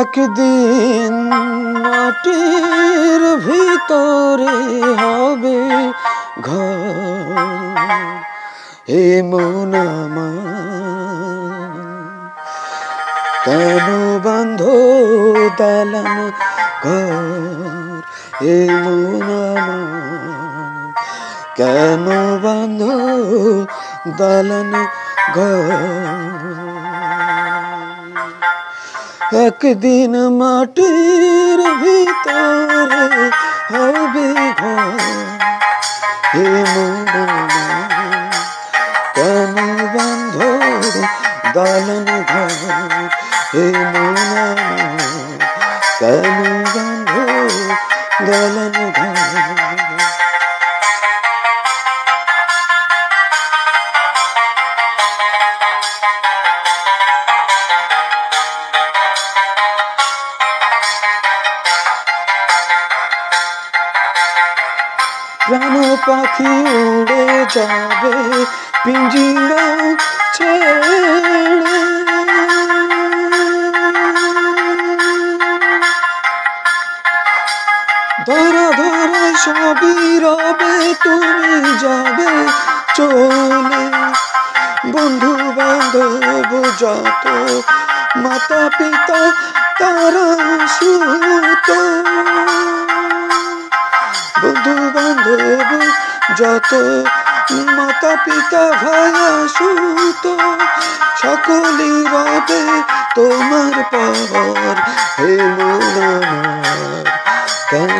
একদিন মাটির ভিতরে হবে ঘর। হে মন কেন বন্ধ দালান ঘর? হে মন কেন বন্ধ দালান ঘর? একদিন মাটির ভিতরে হবে হে কেন বন্ধ দালন ঘর। হে কেন বন্ধ দালন প্রাণ পাখি উড়ে যাবে, পিঞ্জিরা ছেড়ে। ধরা ধরা সবই রবে, তুমি যাবে চলে। বন্ধু বান্ধব যত মাতা পিতা তারা সুত। বন্ধু বান্ধব, যত মাতা পিতা ভাই সুত সকলে রবে তোমার পর। হে মোনামার কেন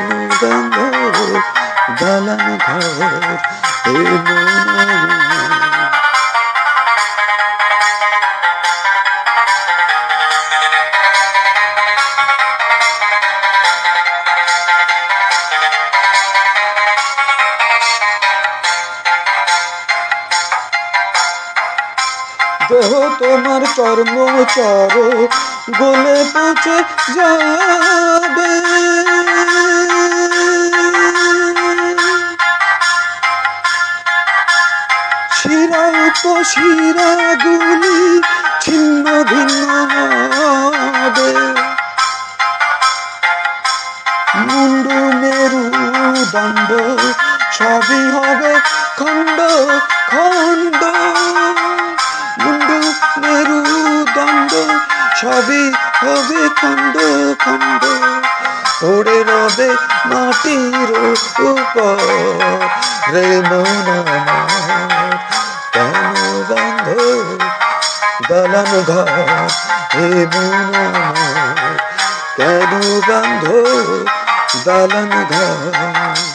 বন্ধ দালান ঘর? হে মোনামার তোমার চর্ম চর গলে পচে যাবে। শিরা উপশিরা গুলি ছিন্ন ভিন্ন হবে। মুন্ডু মেরু দণ্ড, সবই হবে খণ্ড খণ্ড। মুন্ডু মেরু দণ্ড সবই হবে খণ্ড খণ্ড। পড়ে রবে মাটির উপর, রে মন কেন বন্ধ দলান ঘর? হে মন কেন বন্ধ দলান ঘর?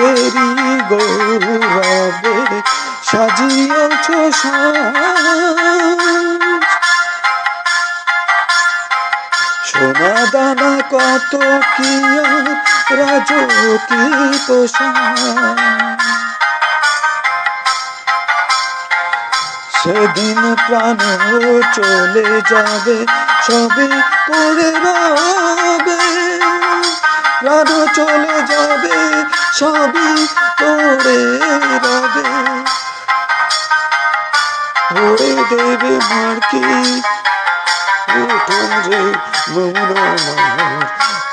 রূপেরি গৌরবে সাজিয়েছ সাজ। সোনা দানা কত কি আর রাজকি পোষায় সেদিন প্রাণ চলে যাবে, সবে পড়ে রবে প্রাণ চলে যাবে, সবই তোরে রবে। পড়ে দেবে মার্কি উঠুন রে মন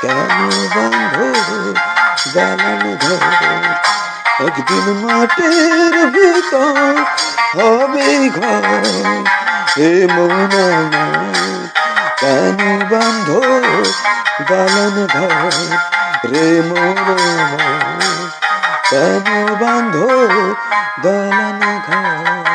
কেন বন্ধ দালান ঘর? একদিন মাঠের ভিতর হবে ঘর হে মন আমার কেন বন্ধ দালান ঘর? রে মন আমার কেন বন্ধ দালান ঘর।